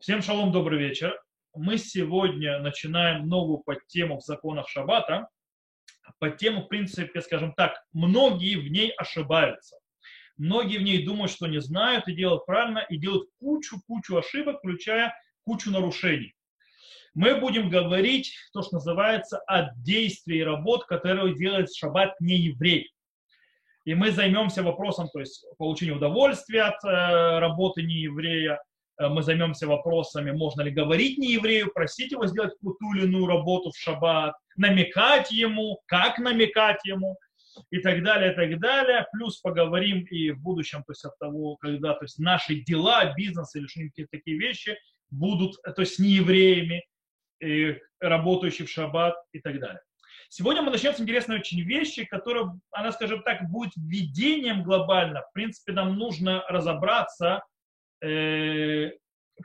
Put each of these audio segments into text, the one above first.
Всем шалом, добрый вечер. Мы сегодня начинаем новую подтему в законах Шаббата. Подтему, в принципе, скажем так, многие в ней ошибаются. Многие в ней думают, что не знают и делают правильно, и делают кучу-кучу ошибок, включая кучу нарушений. Мы будем говорить то, что называется от действий и работ, которые делает Шаббат не еврей. И мы займемся вопросом, то есть получения удовольствия от э, работы не еврея, Э, мы займемся вопросами, можно ли говорить не еврею, просить его сделать ту или иную работу в шаббат, намекать ему, как намекать ему и так далее, и так далее. Плюс поговорим и в будущем, то есть от того, когда то есть наши дела, бизнес или что-нибудь такие вещи будут, то есть не евреями, работающие в шаббат и так далее. Сегодня мы начнем с интересной очень вещи, которая, она, скажем так, будет введением глобально. В принципе, нам нужно разобраться, Э,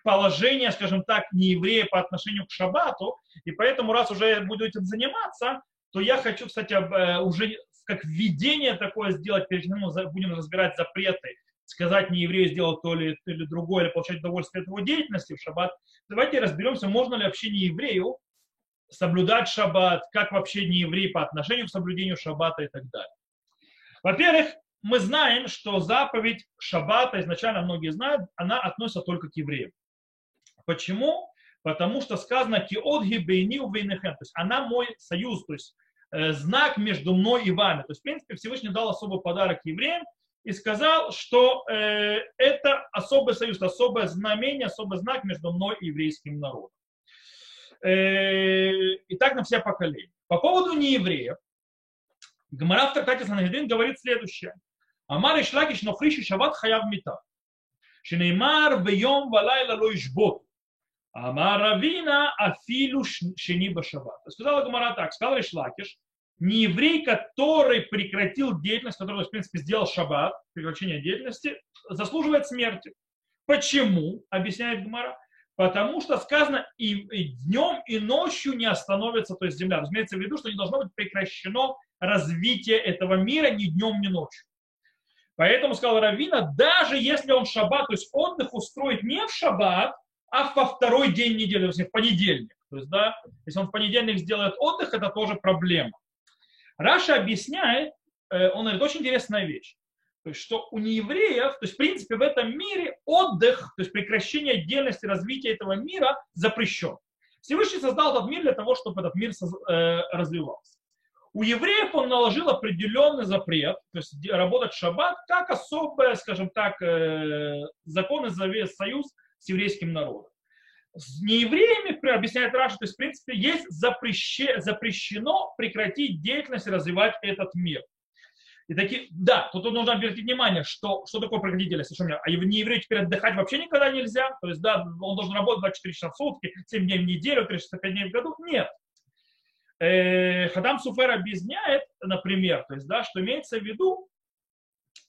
положение, скажем так, не еврея по отношению к шаббату, и поэтому, раз уже буду этим заниматься, то я хочу, кстати, э, уже как введение такое сделать, перед тем будем разбирать запреты, сказать не еврею сделать то или, или другое, или получать удовольствие от его деятельности в шаббат. Давайте разберемся, можно ли вообще не еврею соблюдать шаббат, как вообще не еврей по отношению к соблюдению шаббата и так далее. Во-первых, мы знаем, что заповедь Шаббата, изначально многие знают, она относится только к евреям. Почему? Потому что сказано «Киодги бейни увейнехем», то есть она мой союз, то есть э, знак между мной и вами. То есть, в принципе, Всевышний дал особый подарок евреям и сказал, что э, это особый союз, особое знамение, особый знак между мной и еврейским народом. Э, и так на все поколения. По поводу неевреев, Гмара в трактате Санагедрин говорит следующее. אמר יש לקיש נוכרי ששבת חייב מיתה. שנאמר ביום ולילה לא ישבות. אמר רבינה афилу шени башабат. Сказала Гамара так, сказал Ришлакиш, не еврей, который прекратил деятельность, который, в принципе, сделал шаббат, прекращение деятельности, заслуживает смерти. Почему? Объясняет Гмара. Потому что сказано, и, и днем, и ночью не остановится, то есть земля. Разумеется, в виду, что не должно быть прекращено развитие этого мира ни днем, ни ночью. Поэтому сказал Равина, даже если он шаббат, то есть отдых устроит не в шаббат, а во второй день недели, то есть в понедельник. То есть, да, если он в понедельник сделает отдых, это тоже проблема. Раша объясняет, э, он говорит, очень интересная вещь. То есть, что у неевреев, то есть, в принципе, в этом мире отдых, то есть прекращение деятельности, развития этого мира запрещен. Всевышний создал этот мир для того, чтобы этот мир э, развивался. У евреев он наложил определенный запрет, то есть работать в шаббат, как особое, скажем так, э, закон и союз с еврейским народом. С неевреями, объясняет Раша, то есть, в принципе, есть запрещено, запрещено прекратить деятельность и развивать этот мир. И такие, да, тут нужно обратить внимание, что, что такое прекратить деятельность. А не еврею теперь отдыхать вообще никогда нельзя. То есть, да, он должен работать 24 часа в сутки, 7 дней в неделю, 365 дней в году. Нет. Э, Хадам Суфер объясняет, например, то есть, да, что имеется в виду,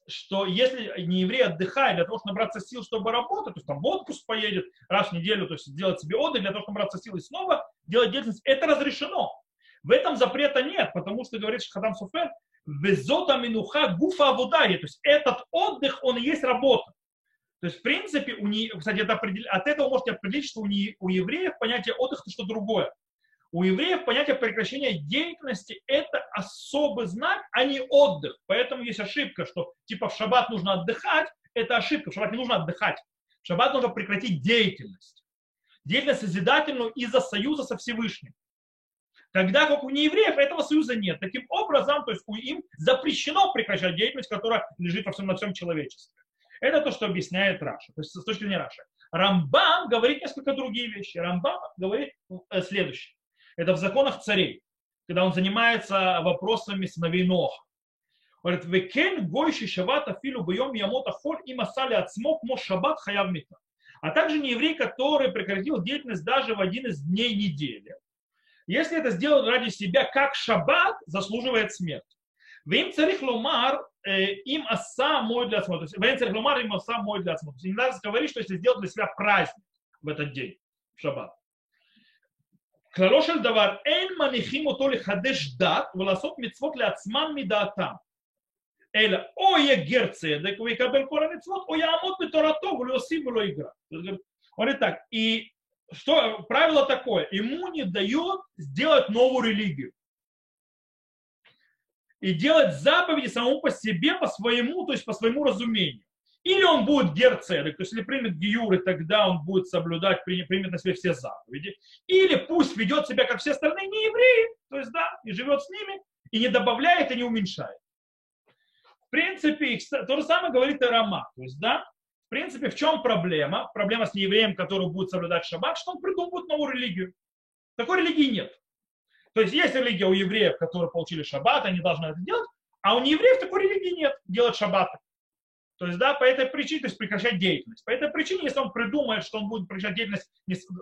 что если не еврей отдыхает для того, чтобы набраться сил, чтобы работать, то есть там в отпуск поедет раз в неделю, то есть сделать себе отдых для того, чтобы набраться сил и снова делать деятельность, это разрешено. В этом запрета нет, потому что говорит Хадам Суфер, везота минуха гуфа авудари, то есть этот отдых, он и есть работа. То есть, в принципе, у не, кстати, это определ... от этого можете определить, что у, не... у евреев понятие отдыха это что другое. У евреев понятие прекращения деятельности – это особый знак, а не отдых. Поэтому есть ошибка, что типа в шаббат нужно отдыхать. Это ошибка. В шаббат не нужно отдыхать. В шаббат нужно прекратить деятельность. Деятельность созидательную из-за союза со Всевышним. Тогда как у неевреев этого союза нет. Таким образом, то есть у им запрещено прекращать деятельность, которая лежит во всем, на всем человечестве. Это то, что объясняет Раша, то есть с точки зрения Раши. Рамбам говорит несколько другие вещи. Рамбам говорит э, следующее. Это в законах царей, когда он занимается вопросами сыновей Ноха. Говорит, векен гойши шабат афилу бьем ямота холь и масали от смог мо шабат хаяв мита. А также не еврей, который прекратил деятельность даже в один из дней недели. Если это сделал ради себя как шаббат, заслуживает смерть. Вим царих ломар э, им аса мой для осмотра. Вим царих ломар им аса мой для осмотра. Не надо говорить, что если сделать для себя праздник в этот день, в шаббат. כללו של דבר, אין מניחים אותו לחדש דת ולעשות מצוות לעצמם מדעתם. אלא או יהיה גר צדק ויקבל כל המצוות, או יעמוד בתורתו ולא יוסיף ולא יגרע. Он говорит так, и что, правило такое, ему не дает сделать новую религию. И делать заповеди самому по себе, по своему, то есть по своему разумению. Или он будет герцедек, то есть если примет гиюры, тогда он будет соблюдать, примет на себя все заповеди. Или пусть ведет себя, как все остальные не евреи, то есть да, и живет с ними, и не добавляет, и не уменьшает. В принципе, то же самое говорит и Рама. То есть, да, в принципе, в чем проблема? Проблема с неевреем, который будет соблюдать шаббат, что он придумывает новую религию. Такой религии нет. То есть есть религия у евреев, которые получили шаббат, они должны это делать, а у неевреев такой религии нет, делать шаббаты. То есть, да, по этой причине, то есть прекращать деятельность. По этой причине, если он придумает, что он будет прекращать деятельность,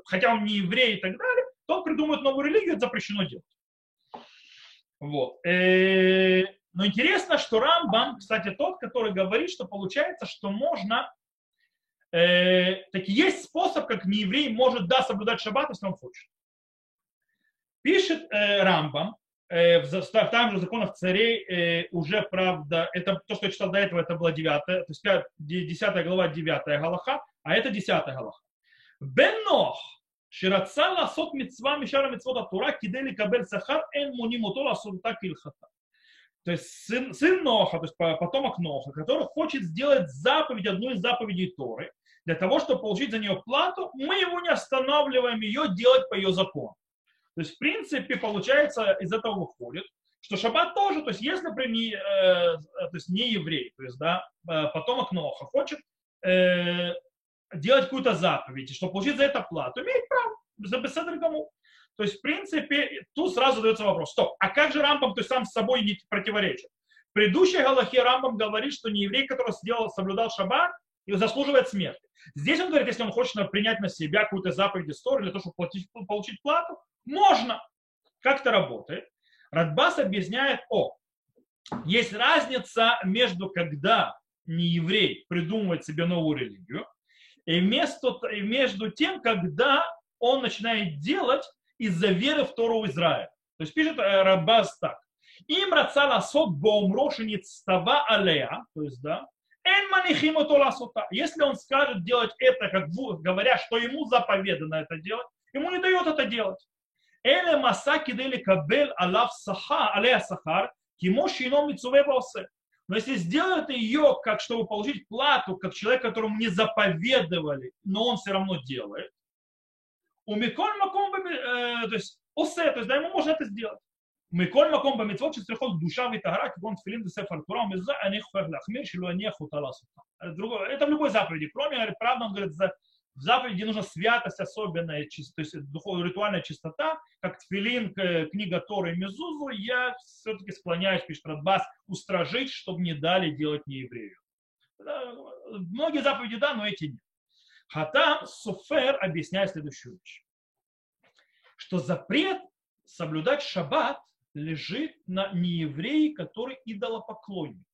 хотя он не еврей и так далее, то он придумает новую религию, это запрещено делать. Вот. Э, но интересно, что Рамбам, кстати, тот, который говорит, что получается, что можно э, так есть способ, как нееврей может, да, соблюдать шаббат, если он хочет. Пишет э, Рамбам, в, в там же законах царей э, уже, правда, это то, что я читал до этого, это была 9, то есть 10 глава, 9 галаха, а это 10 галаха. Бен Нох, שרצה לעשות מצווה משאר מצוות התורה כדי לקבל שכר, אין מונים אותו לעשות אותה כהלכתה. То есть сын, сын Ноха, то есть потомок Ноха, который хочет сделать заповедь, одну из заповедей Торы, для того, чтобы получить за нее плату, мы его не останавливаем ее делать по ее закону. То есть, в принципе, получается, из этого выходит, что шаббат тоже, то есть, если, например, не, э, то есть, не еврей, то есть, да, э, потомок Ноха хочет э, делать какую-то заповедь, и чтобы получить за это плату, имеет право, за беседр кому. То есть, в принципе, тут сразу задается вопрос, стоп, а как же Рамбам, то есть сам с собой не противоречит? В предыдущей Галахе Рамбам говорит, что не еврей, который сделал, соблюдал шаббат, и заслуживает смерти. Здесь он говорит, если он хочет принять на себя какую-то заповедь истории для того, чтобы платить, получить плату, можно. Как это работает? Радбас объясняет, о, есть разница между когда не еврей придумывает себе новую религию, и между, и между тем, когда он начинает делать из-за веры в Тору Израиля. То есть пишет э, Раббас так. Им рацала сот боумрошенец става алея, то есть, да, если он скажет делать это, как говоря, что ему заповедано это делать, ему не дает это делать. Эле масаки дели кабель алав саха, алея сахар, кимо шино мицуве Но если сделают ее, как чтобы получить плату, как человек, которому не заповедовали, но он все равно делает, у Миколь Маком, э, то есть осе, то есть да, ему можно это сделать. מכל מקום במצוות שצריכות קדושה וטהרה, כגון תפילין וספר תורה ומזה, אני חופר להחמיר שלא יניח אותה לעשותה. Это в любой заповеди. Кроме, говорит, правда, он говорит, в заповеди нужна святость особенная, то есть духовная ритуальная чистота, как тфилин, книга Торы и Мезузу, я все-таки склоняюсь, пишет Радбас, устражить, чтобы не дали делать нееврею. Многие заповеди да, но эти нет. Хатам Суфер объясняет следующую вещь, что запрет соблюдать шаббат лежит на неевреи, который идолопоклонник.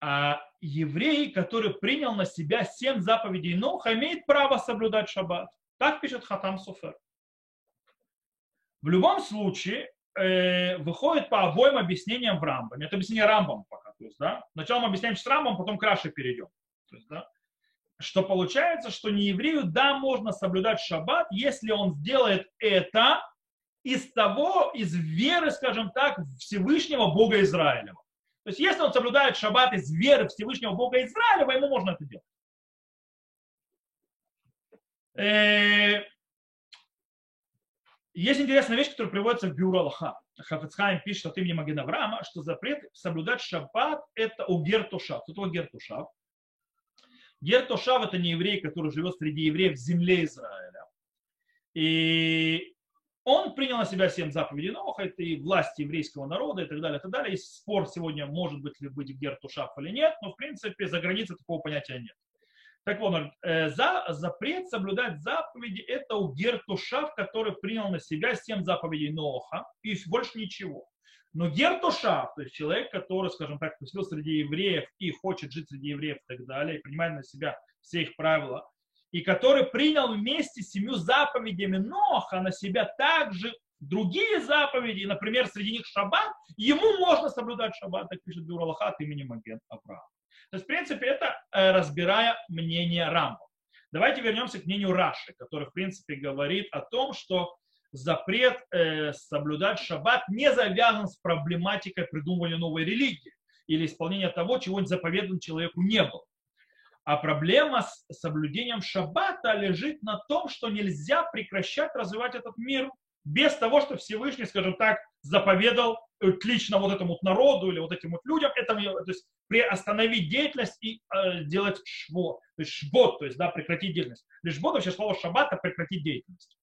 А еврей, который принял на себя семь заповедей Ноха, имеет право соблюдать шаббат. Так пишет Хатам Суфер. В любом случае, э, выходит по обоим объяснениям в Рамбаме. Это объяснение Рамбам пока. То есть, да? Сначала мы объясняем с Рамбом, потом к Раше перейдем. То есть, да? Что получается, что не еврею, да, можно соблюдать шаббат, если он сделает это из того, из веры, скажем так, Всевышнего Бога Израилева. То есть, если он соблюдает шаббат из веры Всевышнего Бога Израилева, ему можно это делать. Э, есть интересная вещь, которая приводится в Бюро Аллаха. Хафецхайм пишет от имени Магина Авраама, что запрет соблюдать шаббат – это у Гертушав. Кто такой Гертушав? Гертушав – это не еврей, который живет среди евреев в земле Израиля. И он принял на себя семь заповедей Ноха, это и власть еврейского народа и так далее, и так далее. И спор сегодня, может быть ли быть гертушав или нет, но в принципе за границей такого понятия нет. Так вот, э, за, запрет соблюдать заповеди – это у гертушав, который принял на себя семь заповедей Ноха, и больше ничего. Но гертушав, то есть человек, который, скажем так, поселился среди евреев и хочет жить среди евреев и так далее, и принимает на себя все их правила, и который принял вместе с семью заповедями Ноха на себя также другие заповеди, например, среди них шаббат, ему можно соблюдать шаббат, так пишет Бюралаха от имени Маген Авраама. То есть, в принципе, это э, разбирая мнение Рамбо. Давайте вернемся к мнению Раши, который, в принципе, говорит о том, что запрет э, соблюдать шаббат не завязан с проблематикой придумывания новой религии или исполнения того, чего заповедано человеку не было. А проблема с соблюдением шаббата лежит на том, что нельзя прекращать развивать этот мир без того, что Всевышний, скажем так, заповедал лично вот этому вот народу или вот этим вот людям, это, то есть приостановить деятельность и э, делать шво, то есть шбот, то есть да, прекратить деятельность. Лишь шбот, вообще слово шаббат, это прекратить деятельность.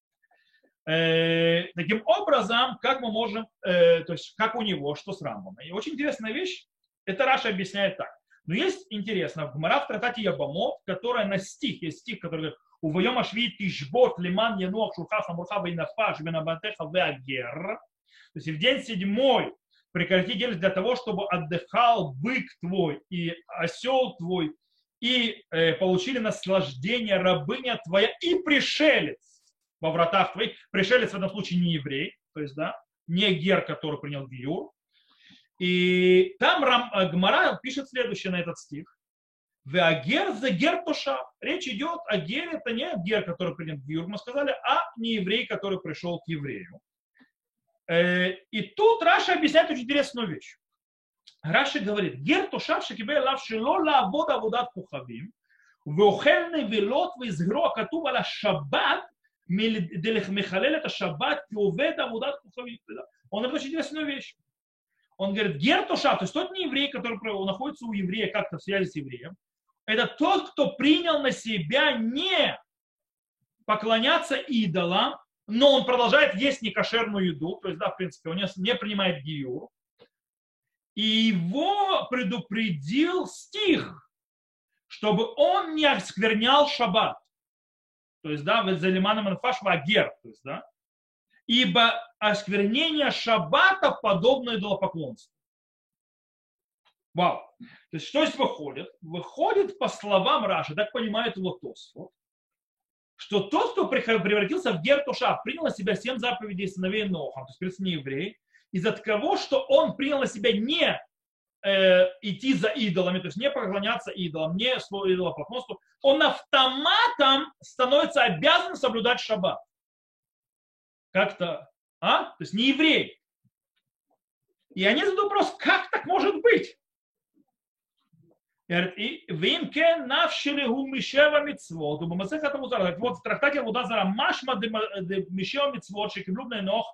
Э, таким образом, как мы можем, э, то есть как у него, что с Рамбом. И очень интересная вещь, это Раша объясняет так. Но есть интересно, в Гмара в трактате Ябамот, которая на стих, есть стих, который говорит, Увоем ашвит тишбот лиман януах шурхаха мурха вейнафаш бенабантеха веагер. То есть в день седьмой прекрати делать для того, чтобы отдыхал бык твой и осел твой, и э, получили наслаждение рабыня твоя и пришелец во вратах твоих. Пришелец в этом случае не еврей, то есть, да, не гер, который принял гиюр. И там Рам, э, Гмара пишет следующее на этот стих. Веагер за гер тоша. Речь идет о гере, это не гер, который принял гиюр, мы сказали, а не еврей, который пришел к еврею. Э, и тут Раша объясняет очень интересную вещь. Раша говорит, гер тошав шекибе лав шело лаавод аводат кухавим, ואוכל נבלות וזהרו הכתוב על השבת מחלל את השבת כעובד עבודת כוכבים. Он говорит очень интересную вещь. Он говорит, гертуша, то есть тот не еврей, который находится у еврея как-то в связи с евреем, это тот, кто принял на себя не поклоняться идолам, но он продолжает есть некошерную еду, то есть, да, в принципе, он не принимает гиюр. И его предупредил стих, чтобы он не осквернял шаббат. То есть, да, залиманом анфаш вагер, то есть, да, ибо осквернение шаббата подобно идолопоклонству. Вау. То есть что здесь выходит? Выходит по словам Раши, так понимает его Тосфот, что тот, кто превратился в Гертуша, принял на себя семь заповедей сыновей Ноха, то есть, принципе, не еврей, из-за того, что он принял на себя не э, идти за идолами, то есть не поклоняться идолам, не слово идолопоклонству, он автоматом становится обязан соблюдать шаббат. Как-то, а? То есть не еврей. И они задают вопрос, как так может быть? Вимкен навшилиху мишева мицвот, у Бамасеха Музара, вот в трактате Вудазара Машма де мишева мицвот, шекиблюбный ног,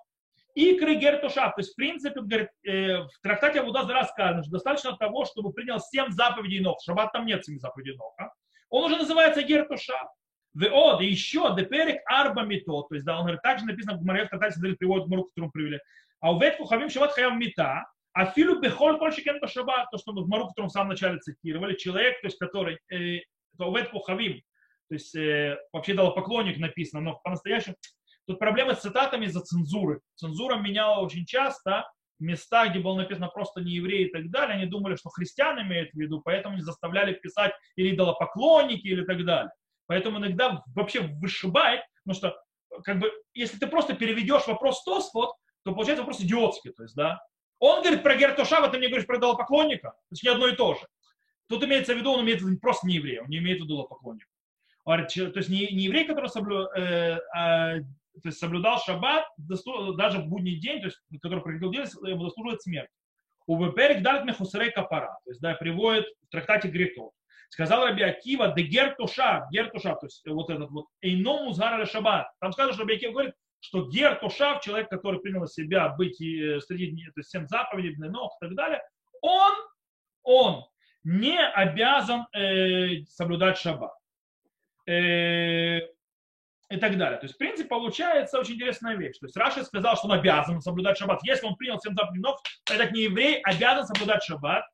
и кригер тошав. То есть, в принципе, говорит, э, в трактате Вудазара сказано, что достаточно того, чтобы принял семь заповедей ног. Шаббат там нет семи заповедей ног. А? Он уже называется гер. Веод, и еще, деперек арба мито, то есть, да, он говорит, также написано в Гмаре, в трактате приводит Гмару, которую привели. А у ветку хавим шаббат хаяв мита, а филу бехоль кольшикен по шаббат, то, что мы в Мару, котором в самом начале цитировали, человек, то есть, который, э, овет пухавим, то есть, э, вообще дал поклонник написано, но по-настоящему, тут проблемы с цитатами из-за цензуры. Цензура меняла очень часто места, где было написано просто не евреи и так далее, они думали, что христиан имеют в виду, поэтому не заставляли писать или идолопоклонники или так далее. Поэтому иногда вообще вышибает, потому что как бы, если ты просто переведешь вопрос Тосфот, то получается вопрос идиотский. То есть, да, он говорит про Гертушава, ты мне говоришь про идолопоклонника. То есть не одно и то же. Тут имеется в виду, он имеет в виду просто не еврей, он не имеет в виду идолопоклонника. То есть не, не еврей, который соблю, э, э, то есть соблюдал шаббат, даже в будний день, то есть, который прекратил делать, ему заслуживает смерть. У Беперик далит мехусрей капара, то есть да, приводит в трактате Гритов. Сказал Раби Акива, де гертуша, гертуша, то есть вот этот вот, эйному згара шаббат. Там сказано, что Раби Акива говорит, что Гер Тушав, человек, который принял на себя быть э, среди то есть, всем заповедей, ног и так далее, он, он не обязан э, соблюдать шаббат. Э, и так далее. То есть, в принципе, получается очень интересная вещь. То есть, Раши сказал, что он обязан соблюдать шаббат. Если он принял всем заповедей ног, то этот не еврей обязан соблюдать шаббат.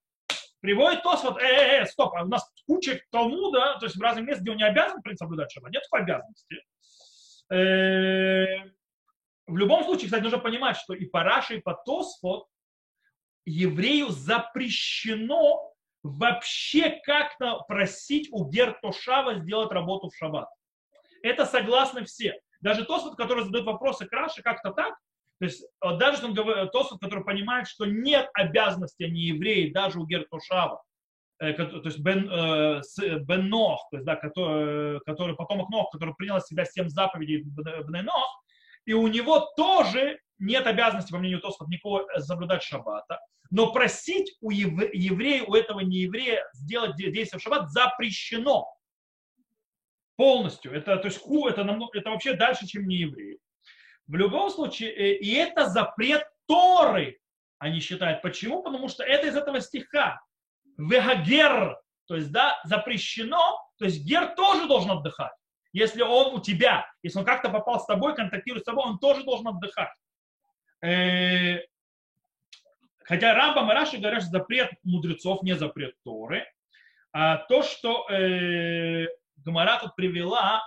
Приводит то, вот, э, э, э, стоп, а у нас куча Талмуда, то есть в разных местах, где он не обязан соблюдать шаббат, нет такой обязанности. Э, в любом случае, кстати, нужно понимать, что и по Раши, и по Тосфот еврею запрещено вообще как-то просить у Гертошава сделать работу в шаббат. Это согласны все. Даже Тосфот, который задает вопросы к Раши, как-то так, то есть э, даже он говорит, Тосфот, который понимает, что нет обязанности не евреи даже у Гертошава э, то есть Бен, э, бен Нох, то есть, да, который, который потомок Нох, который принял себя семь заповедей Бен Нох, и у него тоже нет обязанности, по мнению Тосфот, никого соблюдать шаббата, но просить у еврея, у этого нееврея сделать действие в шаббат запрещено полностью. Это, то есть, это, намного, это вообще дальше, чем не евреи. В любом случае, э, и это запрет Торы, они считают. Почему? Потому что это из этого стиха. Вегагер, то есть, да, запрещено, то есть гер тоже должен отдыхать. Если он у тебя, если он как-то попал с тобой, контактирует с тобой, он тоже должен отдыхать. Э, хотя Рамбам и Раши говорят, что запрет мудрецов, не запрет Торы. А то, что э, Гамара тут привела,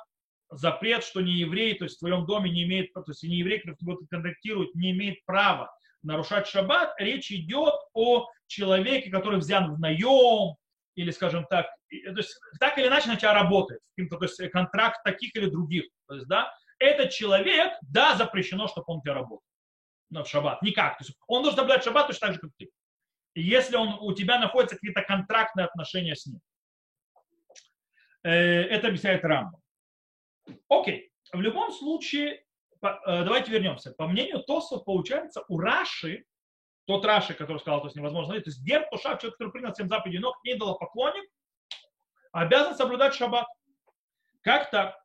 запрет, что не еврей, то есть в твоем доме не имеет, то есть не еврей, который с тобой контактирует, не имеет права нарушать шаббат, речь идет о человеке, который взят в наем, или, скажем так, то есть так или иначе на тебя работает, то есть контракт таких или других. То есть, да, этот человек, да, запрещено, чтобы он тебя работал в шаббат. Никак. То есть он должен соблюдать шаббат точно так же, как ты. Если он, у тебя находятся какие-то контрактные отношения с ним. Э, это объясняет Рамбо. Окей. В любом случае, э, давайте вернемся. По мнению Тосов, получается, у Раши, тот Раши, который сказал, то есть невозможно, то есть Гер Тушав, человек, который принял всем заповеди, но не дал поклонник, обязан соблюдать шаббат. Как так?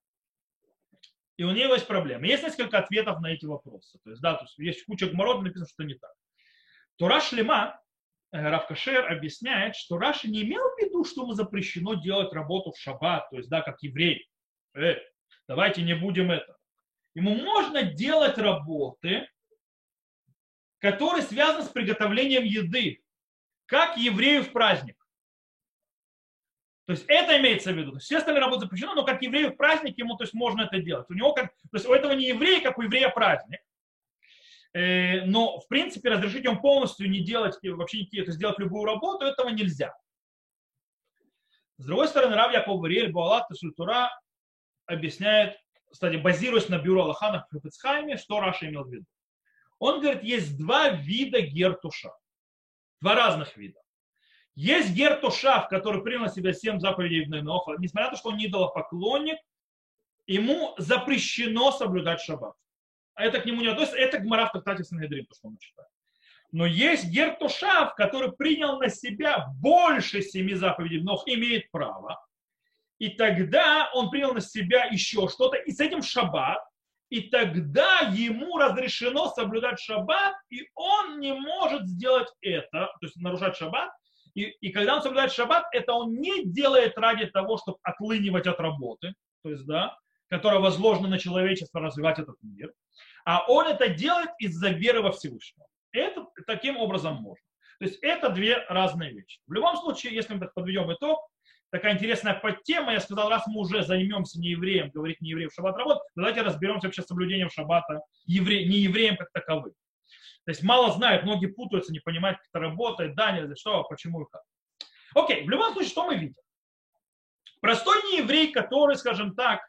И у нее есть проблема. Есть несколько ответов на эти вопросы. То есть, да, то есть есть куча гмород, написано, что не так. Тура Шлема, э, Равкашер объясняет, что Раши не имел в виду, что ему запрещено делать работу в шаббат, то есть, да, как еврей. Э, давайте не будем это. Ему можно делать работы, которые связаны с приготовлением еды, как еврею в праздник. То есть это имеется в виду. То есть все остальные работы запрещены, но как еврею в праздник ему то есть, можно это делать. У него как, то есть у этого не еврея, как у еврея праздник. Э, но, в принципе, разрешить ему полностью не делать, вообще никакие, то есть делать любую работу, этого нельзя. С другой стороны, Рав Яков Вариэль Буалат Сультура объясняет, кстати, базируясь на бюро Аллахана в Хапецхайме, что Раша имел в виду. Он говорит, есть два вида гертуша. Два разных вида. Есть Гертушав, который принял на себя семь заповедей Ноха. Несмотря на то, что он не поклонник, ему запрещено соблюдать шаббат. А это к нему не относится. Это Гмара в трактате Сангедрин, то, что он читает. Но есть Гертушав, который принял на себя больше семи заповедей Нох, имеет право. И тогда он принял на себя еще что-то, и с этим шаббат, и тогда ему разрешено соблюдать шаббат, и он не может сделать это, то есть нарушать шаббат, и, и когда он соблюдает шаббат, это он не делает ради того, чтобы отлынивать от работы, то есть, да, которая возложена на человечество развивать этот мир, а он это делает из-за веры во Всевышнего. Это таким образом можно. То есть это две разные вещи. В любом случае, если мы подведем итог, такая интересная подтема, я сказал, раз мы уже займемся не евреем, говорить не евреем шаббат работ, давайте разберемся вообще с соблюдением шаббата евре, не евреем как таковым. То есть мало знают, многие путаются, не понимают, как это работает, да, не, что, почему и как. Окей, в любом случае, что мы видим? Простой нееврей, который, скажем так,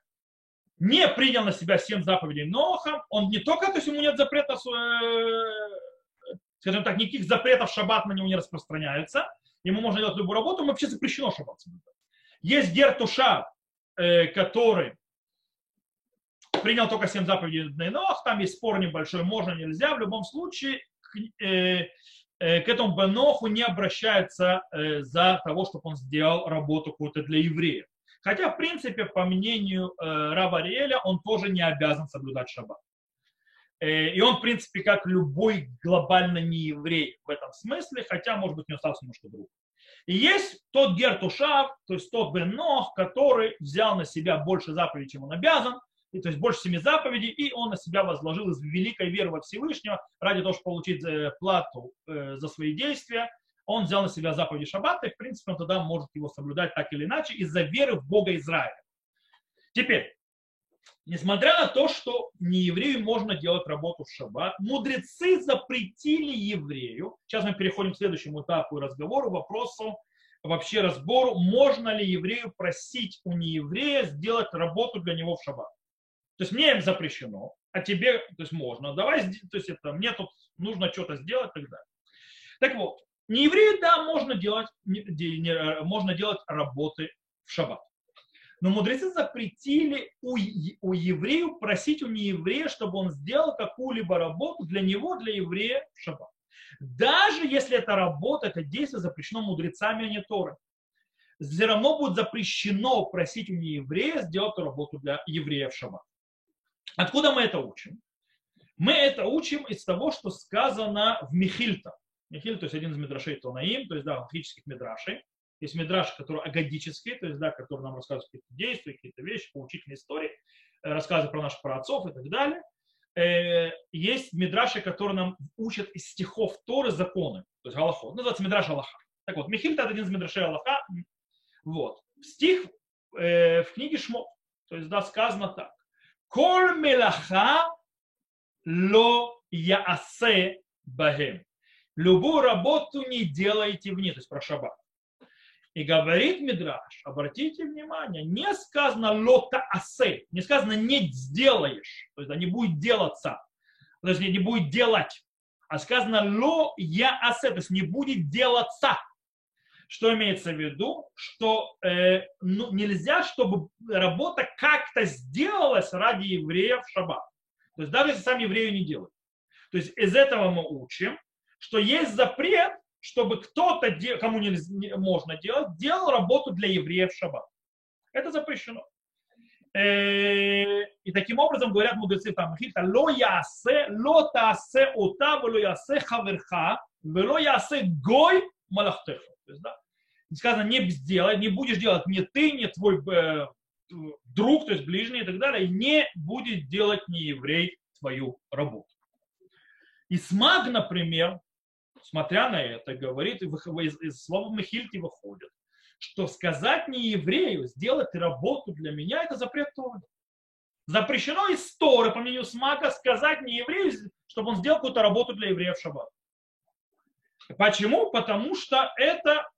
не принял на себя семь заповедей Ноха, он не только, то есть ему нет запрета, э, скажем так, никаких запретов шаббат на него не распространяется, ему можно делать любую работу, ему вообще запрещено шаббат. Есть гертуша, э, который принял только семь заповедей Нох, там есть спор небольшой, можно, нельзя, в любом случае к, э, э, к этому Беноху не обращается э, за того, чтобы он сделал работу какую-то для евреев. Хотя, в принципе, по мнению э, Раба Риэля, он тоже не обязан соблюдать шаббат. Э, и он, в принципе, как любой глобально не еврей в этом смысле, хотя, может быть, не остался немножко друг. И есть тот Гертушав, то есть тот Бенох, который взял на себя больше заповедей, чем он обязан, и, то есть больше семи заповедей, и он на себя возложил из великой веры во Всевышнего ради того, чтобы получить э, плату э, за свои действия. Он взял на себя заповеди Шаббата, и, в принципе, он тогда может его соблюдать так или иначе из-за веры в Бога Израиля. Теперь, несмотря на то, что не еврею можно делать работу в шаббат, мудрецы запретили еврею, сейчас мы переходим к следующему этапу разговору, вопросу, вообще разбору, можно ли еврею просить у нееврея сделать работу для него в шаббат. То есть мне им запрещено, а тебе, то есть можно. Давай, то есть это, мне тут нужно что-то сделать и так далее. Так вот, Не еврею, да, можно делать, можно делать работы в шаббат. Но мудрецы запретили у, у еврею просить у нееврея, чтобы он сделал какую-либо работу для него, для еврея в шаббат. Даже если эта работа, это действие запрещено мудрецами, а не Торы. Все равно будет запрещено просить у нееврея сделать работу для еврея в шаббат. Откуда мы это учим? Мы это учим из того, что сказано в Михильта. Михиль, то есть один из мидрашей Тонаим, то есть, да, логических мидрашей. Есть мидраш, который агадический, то есть, да, который нам рассказывает какие-то действия, какие-то вещи, поучительные истории, э, рассказы про наших праотцов и так далее. Э, есть мидраши, которые нам учат из стихов Торы законы, то есть Галахот. Называется мидраш Аллаха. Так вот, Михиль это один из мидрашей Аллаха. Вот. Стих э, в книге Шмот, то есть, да, сказано так. Коль мелаха ло яасе бахем. Любую работу не делайте в ней, то есть про шаббат. И говорит Мидраш, обратите внимание, не сказано лота асе, не сказано не сделаешь, то есть не будет делаться, то есть не будет делать, а сказано ло я асе, то есть не будет делаться. Что имеется в виду? Что э, ну, нельзя, чтобы работа как-то сделалась ради евреев в шаббат. То есть даже если сам еврею не делает. То есть из этого мы учим, что есть запрет чтобы кто-то, кому не можно делать, делал работу для евреев в шаббат. Это запрещено. Э, и таким образом говорят мудрецы там, ло ясе, ло тасе ота, ло ясе хаверха, ло ясе гой малахтеха. То есть, да, сказано, не сделай, не будешь делать ни ты, ни твой э, друг, то есть ближний и так далее, не будет делать не еврей твою работу. Исмаг, например, смотря на это, говорит, из, из слова Мехильти выходит, что сказать не еврею, сделать работу для меня, это запрет Торы. Запрещено из Торы, по мнению Смака, сказать не еврею, чтобы он сделал какую-то работу для евреев в шаббат. Почему? Потому что это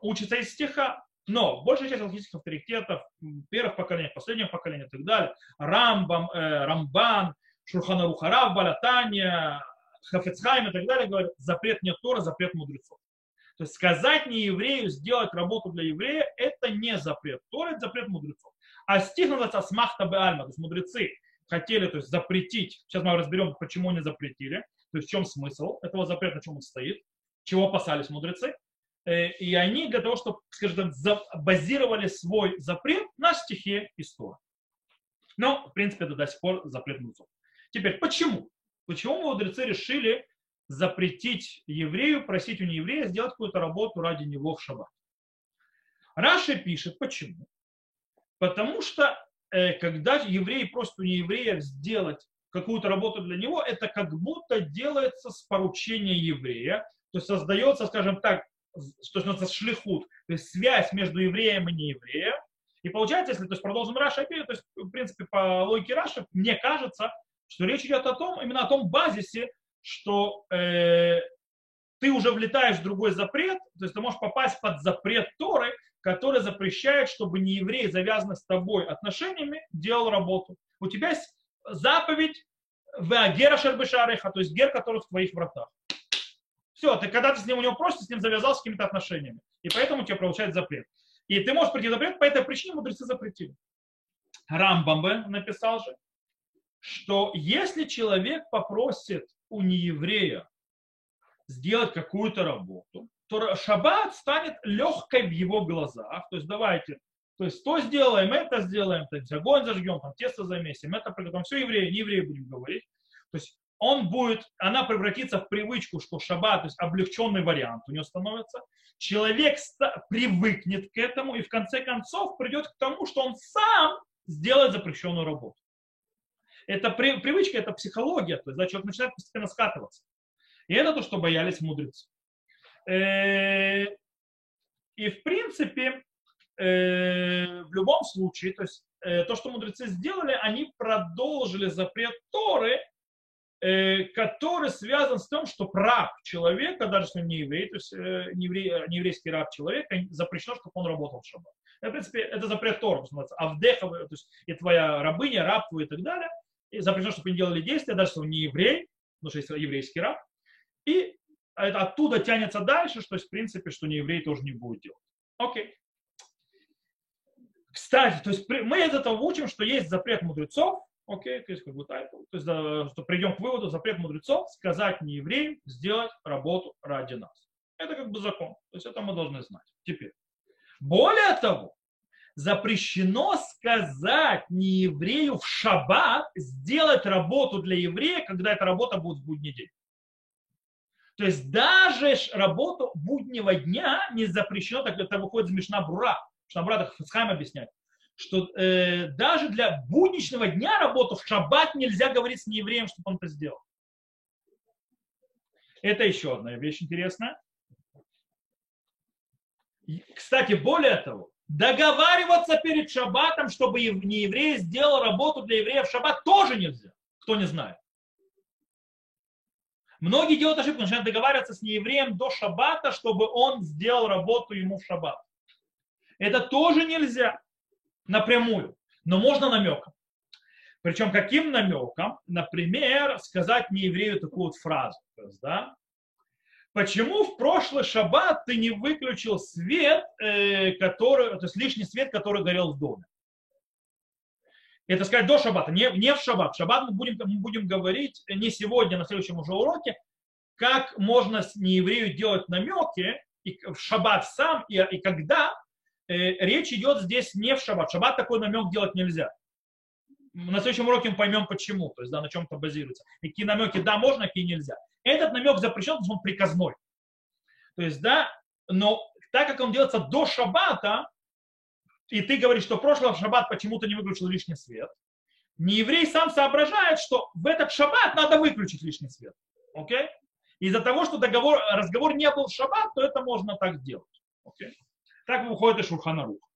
учится из стиха. Но большая часть алхимических авторитетов, первых поколений, последних поколений и так далее, Рамбам, э, Рамбан, Шурханарухарав, Балатания, Хафецхайм и так далее говорят, запрет не Тора, запрет мудрецов. То есть сказать не еврею, сделать работу для еврея, это не запрет Тора, это запрет мудрецов. А стих называется Асмахта Беальма, то есть мудрецы хотели то есть, запретить, сейчас мы разберем, почему они запретили, то есть в чем смысл этого запрета, на чем он стоит, чего опасались мудрецы. Э, и они для того, чтобы, скажем так, базировали свой запрет на стихе истории. Но, в принципе, это до сих пор запрет мудрецов. Теперь, почему? Почему мудрецы решили запретить еврею, просить у нееврея сделать какую-то работу ради него в шаббат? Раши пишет, почему? Потому что э, когда еврей просит у нееврея сделать какую-то работу для него, это как будто делается с поручения еврея, то есть создается, скажем так, что называется шлихут, то есть связь между евреем и неевреем. И получается, если то есть продолжим Раша, то есть, в принципе, по логике Раши, мне кажется, что речь идет о том, именно о том базисе, что э, ты уже влетаешь в другой запрет, то есть ты можешь попасть под запрет Торы, который запрещает, чтобы не еврей, завязанный с тобой отношениями, делал работу. У тебя есть заповедь в Гера Шербешареха, то есть гер, который в твоих вратах. Все, ты когда ты с ним у него просишь, с ним завязался какими-то отношениями. И поэтому у тебя получает запрет. И ты можешь прийти запрет, по этой причине мудрецы запретили. Рамбамбе написал же, что если человек попросит у нееврея сделать какую-то работу, то шаббат станет легкой в его глазах. То есть давайте, то есть то сделаем, это сделаем, то есть огонь зажгем, там тесто замесим, это приготовим. Все евреи, не евреи будем говорить. То есть он будет, она превратится в привычку, что шаббат, то есть облегченный вариант у него становится. Человек привыкнет к этому и в конце концов придет к тому, что он сам сделает запрещенную работу. Это при, привычка, это психология, то есть да, человек начинает постепенно скатываться. И это то, что боялись мудрецы. Э, и в принципе, э, в любом случае, то есть э, то, что мудрецы сделали, они продолжили запрет Торы, который связан с тем, что раб человека, даже если он не еврей, то есть не, еврей, не еврейский раб человека, запрещено, чтобы он работал в шаббат. В принципе, это запрет Торы, называется עבדך, то есть и твоя рабыня, раб твой и так далее и запрещено, чтобы они делали действия, даже если он не еврей, потому что есть еврейский раб. И это оттуда тянется дальше, что, в принципе, что не еврей тоже не будет делать. Окей. Кстати, то есть мы из этого учим, что есть запрет мудрецов, окей, то есть как бы title, то есть что придем к выводу, запрет мудрецов сказать не евреям сделать работу ради нас. Это как бы закон, то есть это мы должны знать. Теперь, более того, запрещено сказать не еврею в шаббат сделать работу для еврея, когда эта работа будет в будний день. То есть даже работу буднего дня не запрещено, так это выходит из Мишна Брура. Мишна Брура так Хацхайм объясняет, что э, даже для будничного дня работу в шаббат нельзя говорить с неевреем, чтобы он это сделал. Это еще одна вещь интересная. Кстати, более того, договариваться перед шаббатом, чтобы не еврей сделал работу для еврея в шаббат, тоже нельзя, кто не знает. Многие делают ошибку, начинают договариваться с неевреем до шаббата, чтобы он сделал работу ему в шаббат. Это тоже нельзя напрямую, но можно намеком. Причем каким намеком? Например, сказать нееврею такую вот фразу. Да, Почему в прошлый шаббат ты не выключил свет, э, который, то есть лишний свет, который горел в доме? Это сказать до шаббата, не, не в шаббат. В шаббат мы будем, мы будем говорить не сегодня, на следующем уже уроке, как можно с нееврею делать намеки и в шаббат сам, и, и когда э, речь идет здесь не в шаббат. В шаббат такой намек делать нельзя. На следующем уроке мы поймем почему, то есть да, на чем-то базируется. И какие намеки да можно, какие нельзя. Этот намек запрещен, потому что он приказной. То есть, да, но так как он делается до шаббата, и ты говоришь, что прошлый шаббат почему-то не выключил лишний свет, не еврей сам соображает, что в этот шаббат надо выключить лишний свет. Окей? Из-за того, что договор, разговор не был в шаббат, то это можно так делать. Окей? Так выходит из Шурханарух.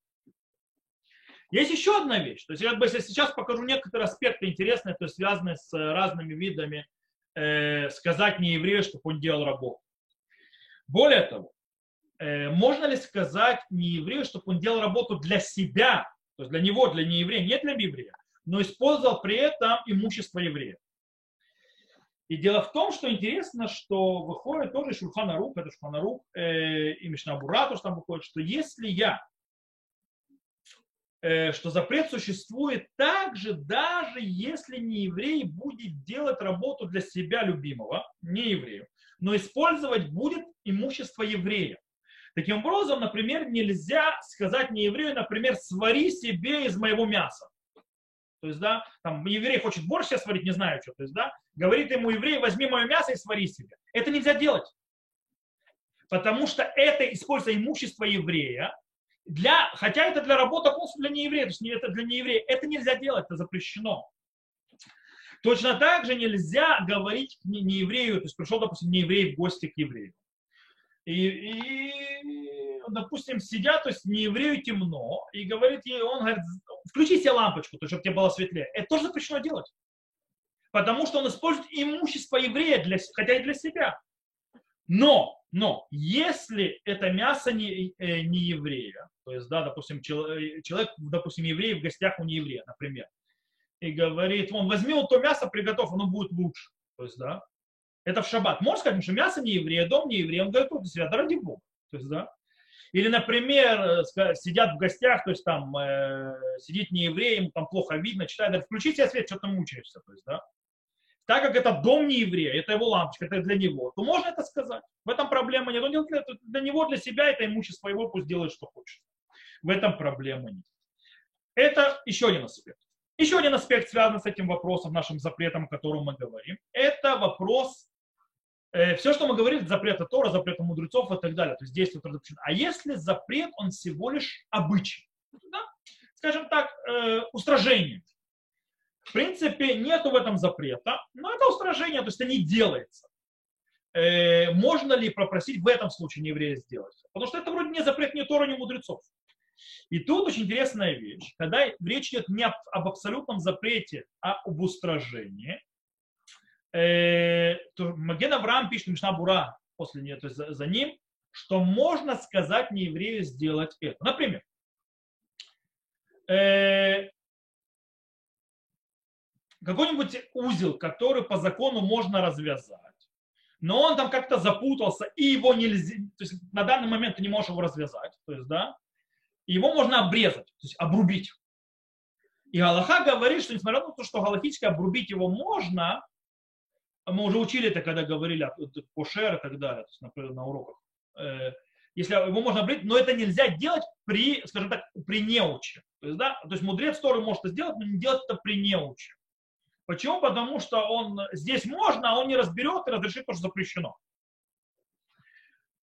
Есть еще одна вещь. То есть, я если сейчас покажу некоторые аспекты интересные, то есть связанные с разными видами э, сказать не еврею, чтобы он делал работу. Более того, э, можно ли сказать не еврею, чтобы он делал работу для себя, то есть для него, для нееврея, не для еврея, но использовал при этом имущество еврея. И дело в том, что интересно, что выходит тоже Шурханарух, это Шурханарух э, и Мишнабура, то, что там выходит, что если я что запрет существует также, даже если не еврей будет делать работу для себя любимого, не еврею, но использовать будет имущество еврея. Таким образом, например, нельзя сказать не еврею, например, свари себе из моего мяса. То есть, да, там еврей хочет борщ сварить, не знаю что. То есть, да, говорит ему еврей, возьми мое мясо и свари себе. Это нельзя делать. Потому что это используя имущество еврея, для, хотя это для работы полностью для нееврея, то есть это для нееврея, это нельзя делать, это запрещено. Точно так же нельзя говорить нееврею, то есть пришел, допустим, нееврей в гости к еврею. И, и, допустим, сидят, то есть нееврею темно, и говорит ей, он говорит, включи себе лампочку, то, чтобы тебе было светлее. Это тоже запрещено делать. Потому что он использует имущество еврея, для, хотя и для себя. Но, но, если это мясо не, э, не еврея, то есть, да, допустим, э, человек, допустим, еврей в гостях у нееврея, например, и говорит, он возьми вот то мясо, приготовь, оно будет лучше. То есть, да, это в шаббат. Можно сказать, что мясо не еврея, дом не еврей, он готовит для себя, да ради Бога. То есть, да. Или, например, э, сидят в гостях, то есть там э, сидит не еврей, ему там плохо видно, читает, говорит, включи себе свет, что ты мучаешься. То есть, да так как это дом не еврея, это его лампочка, это для него, то можно это сказать. В этом проблема нет. Он делает для, него, для себя, это имущество его, пусть делает, что хочет. В этом проблемы нет. Это еще один аспект. Еще один аспект связан с этим вопросом, нашим запретом, о котором мы говорим. Это вопрос, э, все, что мы говорим, запрета Тора, запрета мудрецов и так далее, то есть действие запрещено. А если запрет, он всего лишь обычай, да? скажем так, э, устражение. В принципе, нету в этом запрета, но это устражение, то есть это не делается. Э, можно ли попросить в этом случае еврея сделать? Потому что это вроде не запрет ни Тора, ни мудрецов. И тут очень интересная вещь, когда речь идет не об, об абсолютном запрете, а об устражении, э, то Маген Авраам пишет Мишна Бура после нее, то есть за, за ним, что можно сказать не еврею сделать это. Например, э, какой-нибудь узел, который по закону можно развязать, но он там как-то запутался, и его нельзя, то есть на данный момент ты не можешь его развязать, то есть, да, его можно обрезать, то есть обрубить. И Галаха говорит, что несмотря на то, что галактически обрубить его можно, мы уже учили это, когда говорили о кошер и так далее, то есть, например, на уроках. Э, если его можно обрезать, но это нельзя делать при, скажем так, при неуче. То есть, да, то есть мудрец Торы может это сделать, но не делать это при неуче. Почему? Потому что он здесь можно, а он не разберет и разрешит то, что запрещено.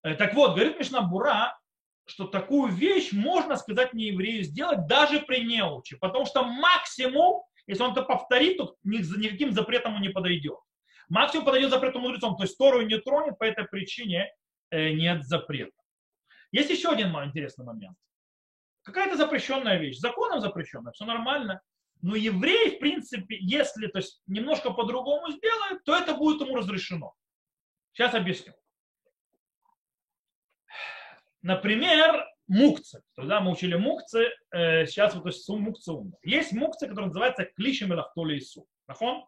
Э, так вот, говорит Мишна Бура, что такую вещь можно сказать не еврею сделать даже при неуче, потому что максимум, если он это повторит, то никаким запретом он не подойдет. Максимум подойдет запрету мудрецом, то есть Тору не тронет, по этой причине э, нет запрета. Есть еще один интересный момент. Какая-то запрещенная вещь, законом запрещенная, все нормально, но еврей, в принципе, если то есть, немножко по-другому сделает, то это будет ему разрешено. Сейчас объясню. Например, мукцы. Тогда мы учили мукцы, э, сейчас вот то есть мукцы умно. Есть мукцы, которые называются клиши мелахтоли Ису. Нахон?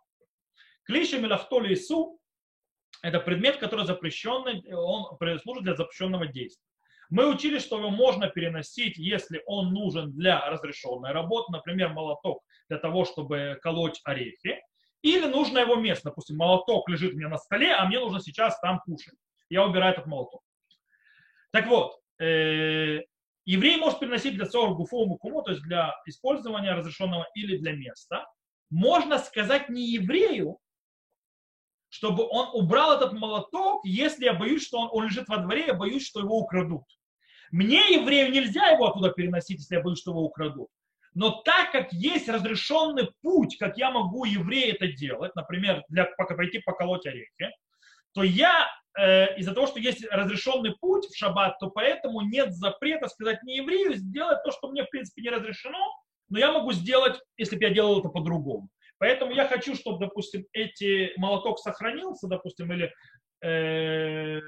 Клиши мелахтоли Ису – это предмет, который запрещенный, он служит для запрещенного действия. Мы учили, что его можно переносить, если он нужен для разрешенной работы, например, молоток для того, чтобы колоть орехи, или нужно его место. Допустим, молоток лежит у меня на столе, а мне нужно сейчас там кушать. Я убираю этот молоток. Так вот, э, еврей может переносить для цор гуфовому куму, то есть для использования разрешенного или для места. Можно сказать не еврею, чтобы он убрал этот молоток, если я боюсь, что он, он лежит во дворе, я боюсь, что его украдут. Мне, еврею, нельзя его оттуда переносить, если я боюсь, что его украдут. Но так как есть разрешенный путь, как я могу еврею это делать, например, для, пойти поколоть орехи, то я э, из-за того, что есть разрешенный путь в шаббат, то поэтому нет запрета сказать не еврею сделать то, что мне в принципе не разрешено, но я могу сделать, если бы я делал это по-другому. Поэтому я хочу, чтобы, допустим, эти молоток сохранился, допустим, или э,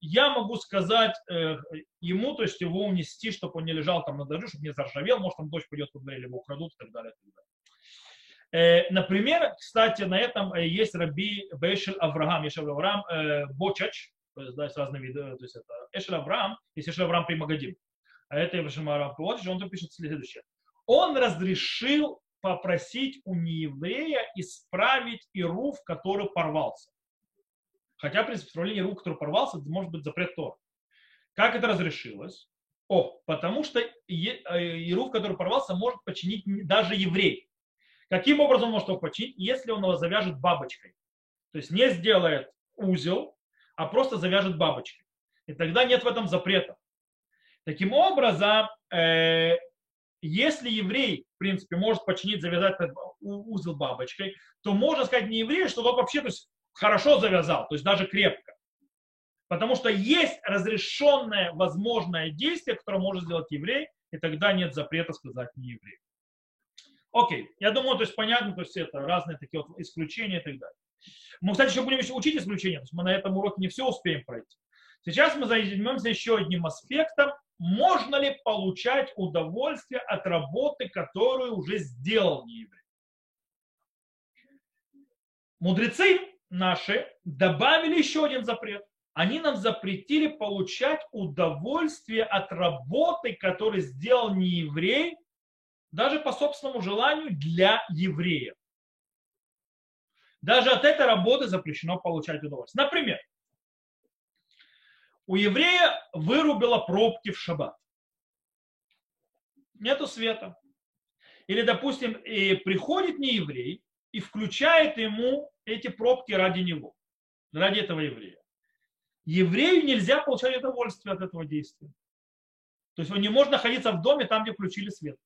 я могу сказать э, ему, то есть его унести, чтобы он не лежал там на дождю, чтобы не заржавел, может там дождь пойдет туда, или его украдут и так далее. И так далее. Э, например, кстати, на этом э, есть Раби Бешель Авраам, Ешель Авраам э, Бочач, то есть, да, есть разные виды, то есть это Эшель Авраам, есть Эшель Авраам Примагадим. А это Ешель Авраам Бочач, он тут пишет следующее. Он разрешил попросить у нееврея исправить ируф, который порвался. Хотя при исправлении рук, который порвался, это может быть запрет Тор. Как это разрешилось? О, потому что э, Ируф, который порвался, может починить даже еврей. Каким образом он может его починить? Если он его завяжет бабочкой. То есть не сделает узел, а просто завяжет бабочкой. И тогда нет в этом запрета. Таким образом, э, если еврей, в принципе, может починить, завязать узел бабочкой, то можно сказать не еврей, что вообще то есть, хорошо завязал, то есть даже крепко. Потому что есть разрешенное возможное действие, которое может сделать еврей, и тогда нет запрета сказать не еврей. Окей, я думаю, то есть понятно, то есть это разные такие вот исключения и так далее. Мы, кстати, еще будем учить исключения, то есть мы на этом уроке не все успеем пройти. Сейчас мы займемся еще одним аспектом. Можно ли получать удовольствие от работы, которую уже сделал нееврей? Мудрецы наши добавили еще один запрет. Они нам запретили получать удовольствие от работы, которую сделал не еврей, даже по собственному желанию для еврея. Даже от этой работы запрещено получать удовольствие. Например, у еврея вырубило пробки в шаббат. Нету света. Или, допустим, приходит не еврей и включает ему эти пробки ради него, ради этого еврея. Еврею нельзя получать удовольствие от этого действия. То есть он не может находиться в доме там, где включили свет.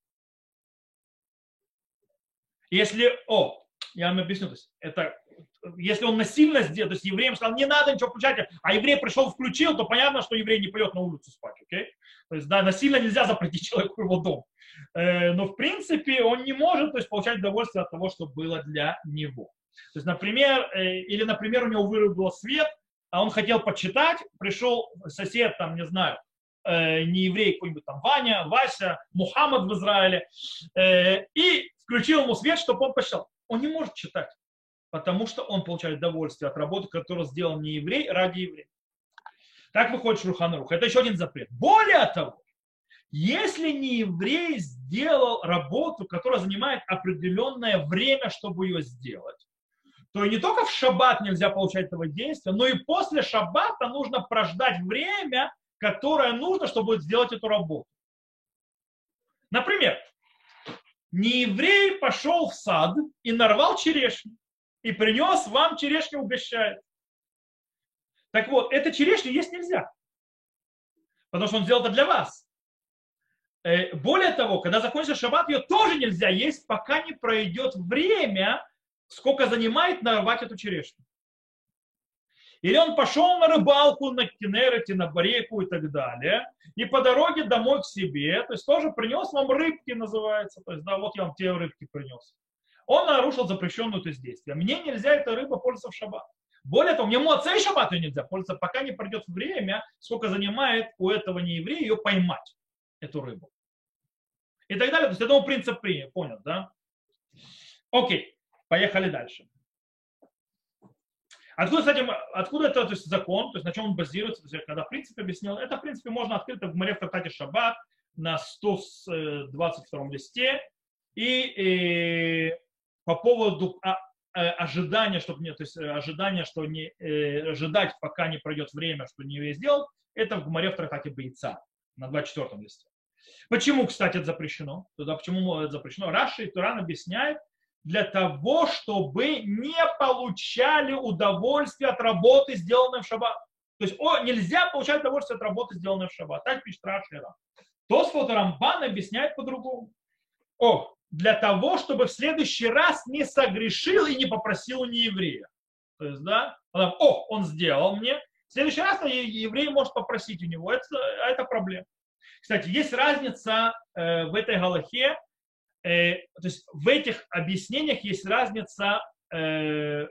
Если, о, я вам объясню, то есть это, если он насильно сделал, то есть евреям сказал, не надо ничего включать, а еврей пришел, включил, то понятно, что еврей не пойдет на улицу спать, окей? То есть, да, насильно нельзя запретить человеку его дом. Э, но, в принципе, он не может, то есть, получать удовольствие от того, что было для него. То есть, например, э, или, например, у него вырубил свет, а он хотел почитать, пришел сосед, там, не знаю, э, не еврей, какой-нибудь там Ваня, Вася, Мухаммад в Израиле, и включил ему свет, чтобы он почитал. Он не может читать. Потому что он получает удовольствие от работы, которую сделал не еврей ради еврея. Так выходит Шурханарух. Это еще один запрет. Более того, если не еврей сделал работу, которая занимает определенное время, чтобы ее сделать, то и не только в шаббат нельзя получать этого действия, но и после шаббата нужно прождать время, которое нужно, чтобы сделать эту работу. Например, нееврей пошел в сад и нарвал черешню, и принес вам черешню угощает. Так вот, эта черешня есть нельзя, потому что он сделал это для вас. Э, более того, когда закончится шаббат, ее тоже нельзя есть, пока не пройдет время, сколько занимает нарвать эту черешню. Или он пошел на рыбалку на Кенерете, на Бареку и так далее, и по дороге домой к себе, то есть тоже принес вам рыбки, называется, то есть, да, вот я вам те рыбки принес. Он нарушил запрещенную это действие. Мне нельзя эта рыба пользоваться в шаббат. Более того, мне муацей шаббат ее нельзя пользоваться, пока не пройдет время, сколько занимает у этого нееврея ее поймать, эту рыбу. И так далее. То есть этому принцип принят, понял, да? Окей, поехали дальше. Откуда, кстати, откуда это то есть, закон, то есть на чем он базируется, то есть, когда принцип объяснил, это, в принципе, можно открыть в Маре в Тартате Шаббат на 122 листе, и, и по поводу а, э, ожидания, чтобы не, то есть ожидания, что не э, ожидать, пока не пройдет время, что не еврей сделал, это в Гумаре в трактате Бойца на 24 листе. Почему, кстати, это запрещено? Туда почему это запрещено? Раши и Туран объясняет, для того, чтобы не получали удовольствие от работы, сделанной в шаббат. То есть о, нельзя получать удовольствие от работы, сделанной в шаббат. Так пишет Раши и Рам. Тосфот Рамбан объясняет по-другому. О, для того, чтобы в следующий раз не согрешил и не попросил у нееврея. То есть, да, он, о, он сделал мне, в следующий раз еврей может попросить у него, это, это проблема. Кстати, есть разница э, в этой галахе, э, то есть в этих объяснениях есть разница э,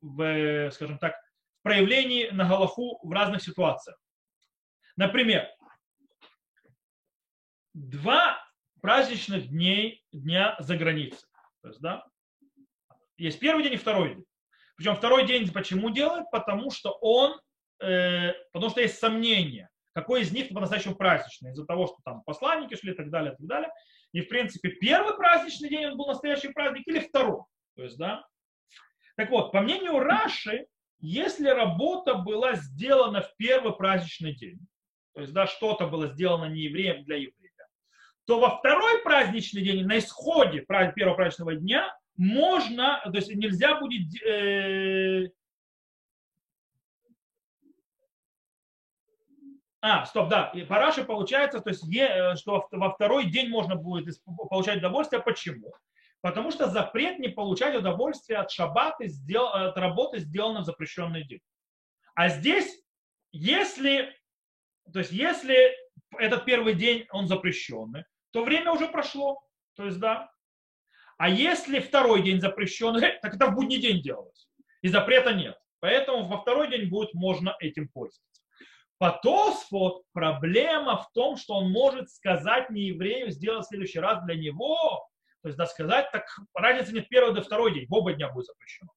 в, скажем так, в проявлении на галаху в разных ситуациях. Например, два праздничных дней дня за границей. То есть, да, есть первый день и второй день. Причем второй день почему делает? Потому что он, э, потому что есть сомнения, какой из них по-настоящему праздничный, из-за того, что там посланники шли и так далее, и так далее. И, в принципе, первый праздничный день он был настоящий праздник или второй. То есть, да. Так вот, по мнению Раши, если работа была сделана в первый праздничный день, то есть, да, что-то было сделано не евреем для еврея, то во второй праздничный день, на исходе первого праздничного дня, можно, то есть нельзя будет э, А, стоп, да. И параши получается, то есть, э, что во второй день можно будет получать удовольствие. Почему? Потому что запрет не получать удовольствие от шаббата, от работы, сделанной в запрещенный день. А здесь, если, то есть, если этот первый день он запрещенный, то время уже прошло. То есть, да. А если второй день запрещен, так это в будний день делалось. И запрета нет. Поэтому во второй день будет можно этим пользоваться. По Тосфот проблема в том, что он может сказать не еврею, сделать в следующий раз для него. То есть, да, сказать, так разницы нет первый до второй день, в оба дня будет запрещено.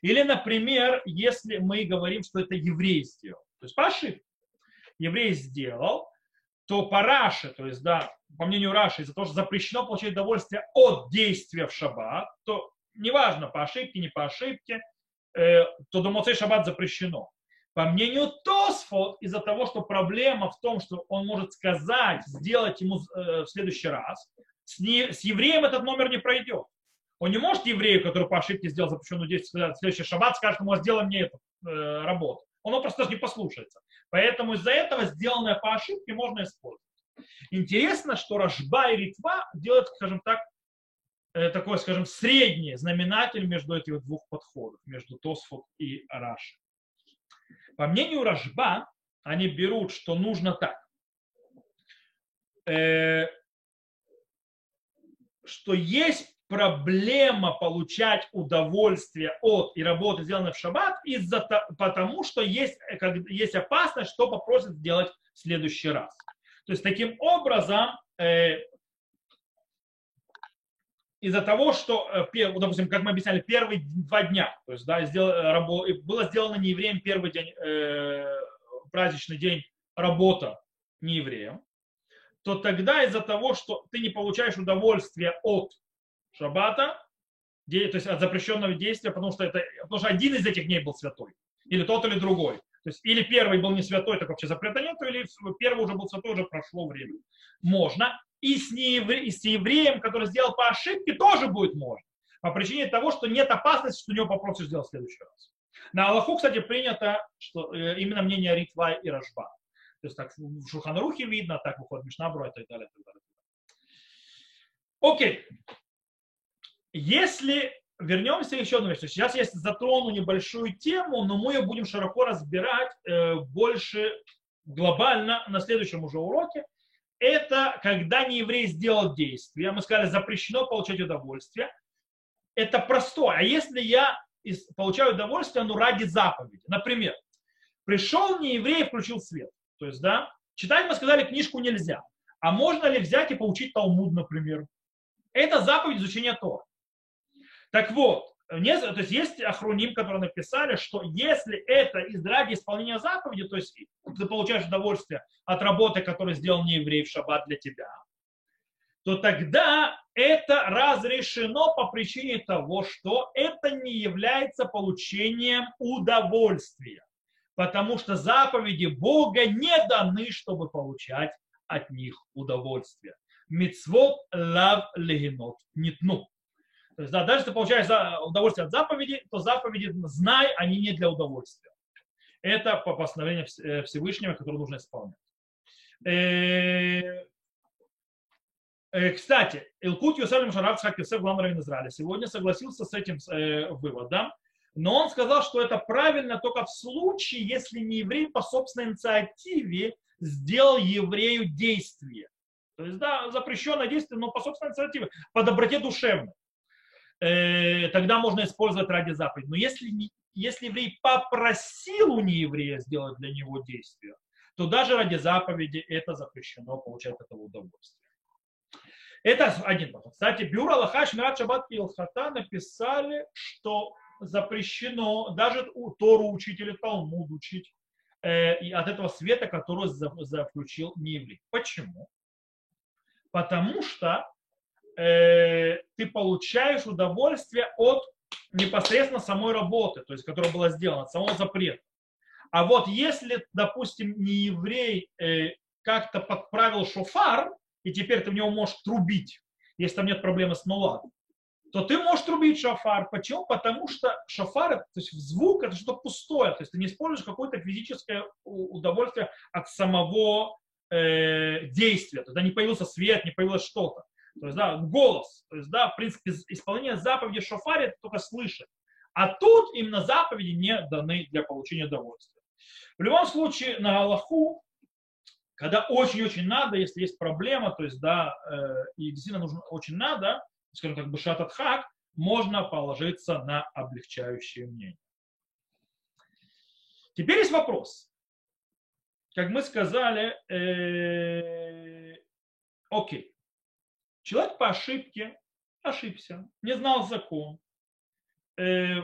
Или, например, если мы говорим, что это еврей сделал. То есть по ошибке. Еврей сделал, то по Раше, то есть, да, по мнению Раши, из-за того, что запрещено получать удовольствие от действия в шаббат, то неважно, по ошибке, не по ошибке, э, то до Моцей шаббат запрещено. По мнению Тосфот, из-за того, что проблема в том, что он может сказать, сделать ему э, в следующий раз, с, не, с евреем этот номер не пройдет. Он не может еврею, который по ошибке сделал запрещенную действие, в следующий шаббат скажет ему, сделай мне эту э, работу. Он просто даже не послушается. Поэтому из-за этого сделанное по ошибке можно использовать. Интересно, что Рожба и Ритва делают, скажем так, э, такой, скажем, средний знаменатель между этих двух подходов, между Тосфот и Раши. По мнению Рожба, они берут, что нужно так, э, что есть проблема получать удовольствие от и работы, сделанной в шаббат, из-за, потому что есть, как, есть опасность, что попросят сделать в следующий раз. То есть таким образом э, из-за того, что, э, допустим, как мы объясняли, первые два дня, то есть, да, сдел, было сделано не евреем первый день, э, праздничный день работа не евреем, то тогда из-за того, что ты не получаешь удовольствие от шаббата, то есть от запрещенного действия, потому что, это, потому что один из этих дней был святой, или тот, или другой. То есть или первый был не святой, так вообще запрета нет, или первый уже был святой, уже прошло время. Можно. И с, неевре, и с евреем, который сделал по ошибке, тоже будет можно. По причине того, что нет опасности, что у него попросишь сделать в следующий раз. На Аллаху, кстати, принято, что э, именно мнение Ритва и Рожба. То есть так в Шуханрухе видно, так выходит Мишнабру и так далее. И так далее. Окей. Если вернемся еще одну вещь. Сейчас я затрону небольшую тему, но мы ее будем широко разбирать э, больше глобально на следующем уже уроке. Это когда не еврей сделал действие, мы сказали, запрещено получать удовольствие. Это простое. А если я получаю удовольствие, ну, ради заповеди. Например, пришел не еврей и включил свет. То есть, да, читать мы сказали, книжку нельзя. А можно ли взять и получить Талмуд, например? Это заповедь изучения Тора. Так вот, не, то есть есть охруним, которые написали, что если это из ради исполнения заповеди, то есть ты получаешь удовольствие от работы, которую сделал не еврей в шаббат для тебя, то тогда это разрешено по причине того, что это не является получением удовольствия. Потому что заповеди Бога не даны, чтобы получать от них удовольствие. Мицвод лав легенот нитну. То есть, да, даже ты получаешь удовольствие от заповеди, то заповеди, знай, они не для удовольствия. Это по постановлению э, Всевышнего, которое нужно исполнять. Э, э, кстати, Илкут Юсалим Шарав Цхак Юсеф, главный раввин Израиля, сегодня согласился с этим выводом, но он сказал, что это правильно только в случае, если не еврей по собственной инициативе сделал еврею действие. То есть, да, запрещенное действие, но по собственной инициативе, по доброте душевной. Э, тогда можно использовать ради заповеди. Но если, если еврей попросил у нееврея сделать для него действие, то даже ради заповеди это запрещено, получать этого удовольствия. Это один вопрос. Кстати, Бюро Аллаха, Мират Шаббат и Илхата написали, что запрещено даже у Тору учить или Талмуд учить э, и от этого света, который заключил нееврей. Почему? Потому что э, ты получаешь удовольствие от непосредственно самой работы, то есть, которая была сделана, от самого запрета. А вот если, допустим, не еврей э, как-то подправил шофар, и теперь ты в него можешь трубить, если там нет проблемы с нула, то ты можешь трубить шофар. Почему? Потому что шофар, то есть звук, это что-то пустое. То есть ты не используешь какое-то физическое удовольствие от самого э, действия. Тогда не появился свет, не появилось что-то. То есть, да, голос. То есть, да, в принципе, исполнение заповеди шофари это только слышать. А тут именно заповеди не даны для получения удовольствия. В любом случае, на Аллаху, когда очень-очень надо, если есть проблема, то есть, да, э, и действительно нужно очень надо, скажем так, бешатат хак, можно положиться на облегчающее мнение. Теперь есть вопрос. Как мы сказали, э, окей, Человек по ошибке ошибся, не знал закон. Э,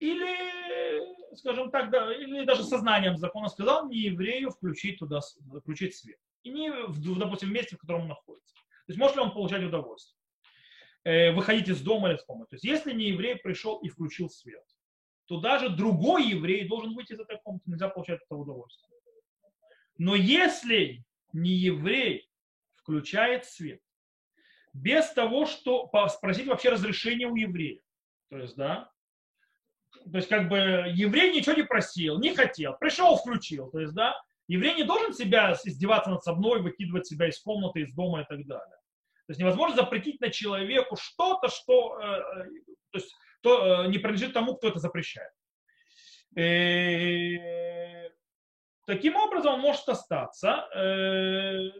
или, скажем так, да, или даже сознанием закона сказал не еврею включить туда, включить свет. И не, в, допустим, в месте, в котором он находится. То есть может ли он получать удовольствие? Э, выходить из дома или с комнаты. То есть если не еврей пришел и включил свет, то даже другой еврей должен выйти из этой комнаты, нельзя получать это удовольствие. Но если не еврей включает свет, без того, что спросить вообще разрешение у еврея. То есть, да, то есть, как бы, еврей ничего не просил, не хотел, пришел, включил. То есть, да, еврей не должен себя издеваться над собой, выкидывать себя из комнаты, из дома и так далее. То есть, невозможно запретить на человеку что-то, что, э, э то есть, то, э, не принадлежит тому, кто это запрещает. И, таким образом, он может остаться. Э,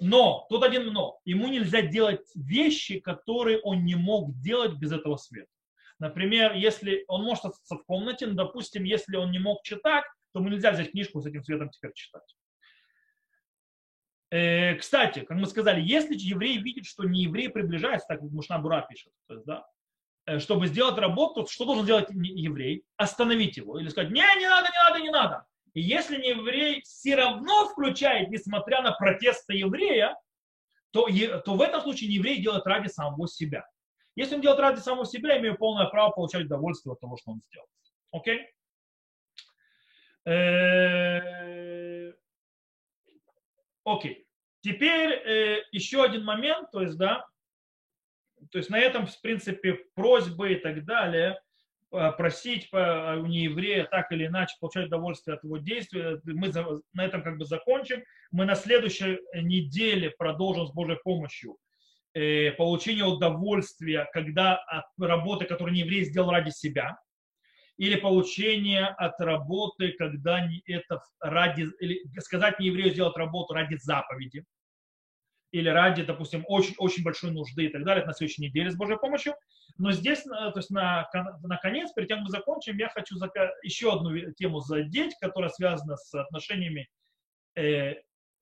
но, тут один но. Ему нельзя делать вещи, которые он не мог делать без этого света. Например, если он может остаться в комнате, но, допустим, если он не мог читать, то ему нельзя взять книжку с этим светом теперь читать. Э, кстати, как мы сказали, если еврей видит, что не еврей приближается, так как Мушна Бура пишет, то есть, да, э, чтобы сделать работу, что должен делать еврей? Остановить его или сказать, не, не надо, не надо, не надо. И если не еврей все равно включает, несмотря на протесты еврея, то, то в этом случае не еврей делает ради самого себя. Если он делает ради самого себя, имею полное право получать удовольствие от того, что он сделал. Окей? Э, окей. Теперь э, еще один момент, то есть, да, то есть на этом, в принципе, просьбы и так далее, просить у нееврея так или иначе получать удовольствие от его действия, мы на этом как бы закончим. Мы на следующей неделе продолжим с Божьей помощью получение удовольствия, когда от работы, которую нееврей сделал ради себя, или получение от работы, когда это ради, или сказать не еврею сделать работу ради заповеди, или ради, допустим, очень, очень большой нужды и так далее, на следующей неделе с Божьей помощью. Но здесь, э, то есть на, на конец, перед тем, как мы закончим, я хочу еще одну тему задеть, которая связана с отношениями э,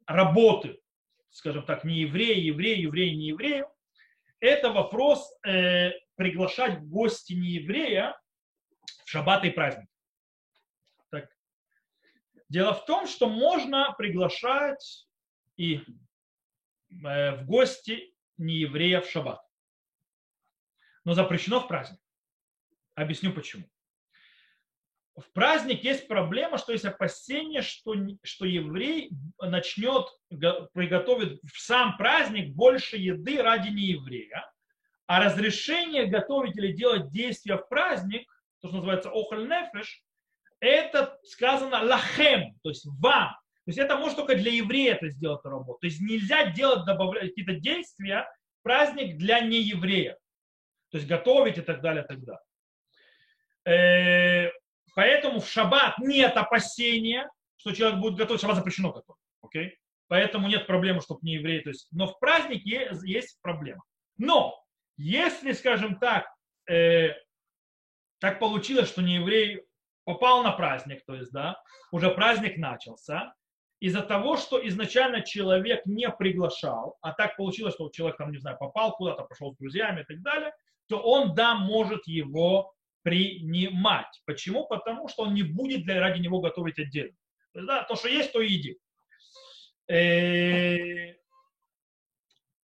работы, скажем так, не евреи, евреи, евреи, не евреи. Это вопрос э, приглашать в гости не еврея, в шаббаты и праздники. Так. Дело в том, что можно приглашать и в гости не еврея в шаббат. Но запрещено в праздник. Объясню почему. В праздник есть проблема, что есть опасение, что, что еврей начнет приготовить в сам праздник больше еды ради нееврея, а разрешение готовить или делать действия в праздник то, что называется охоль нефеш, это сказано лахем, то есть вам. То есть это может только для еврея это сделать эту работу. То есть нельзя делать, добавлять какие-то действия праздник для нееврея. То есть готовить и так далее, и так далее. Э, поэтому в шаббат нет опасения, что человек будет готовить. Шаббат запрещено готовить. Okay? Поэтому нет проблемы, чтобы не еврей. То есть, но в празднике есть проблема. Но если, скажем так, э, так получилось, что не еврей попал на праздник, то есть, да, уже праздник начался, из-за того, что изначально человек не приглашал, а так получилось, что человек там, не знаю, попал куда-то, пошел с друзьями и так далее, то он, да, может его принимать. Почему? Потому что он не будет для, ради него готовить отдельно. То, есть, да, то, что есть, то иди. Э,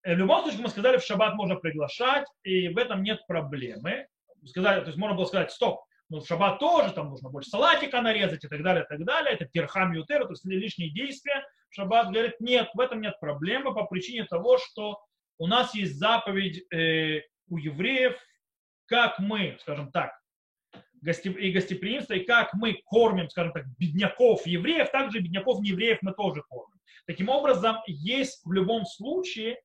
в любом случае, мы сказали, в шаббат можно приглашать, и в этом нет проблемы сказали, то есть можно было сказать, стоп, в шаббат тоже, там нужно больше салатика нарезать и так далее, и так далее. Это тирхам ютер, то есть лишние действия. Шаббат говорит, нет, в этом нет проблемы по причине того, что у нас есть заповедь э, у евреев, как мы, скажем так, и гостеприимство, и как мы кормим, скажем так, бедняков евреев, также бедняков неевреев мы тоже кормим. Таким образом, есть в любом случае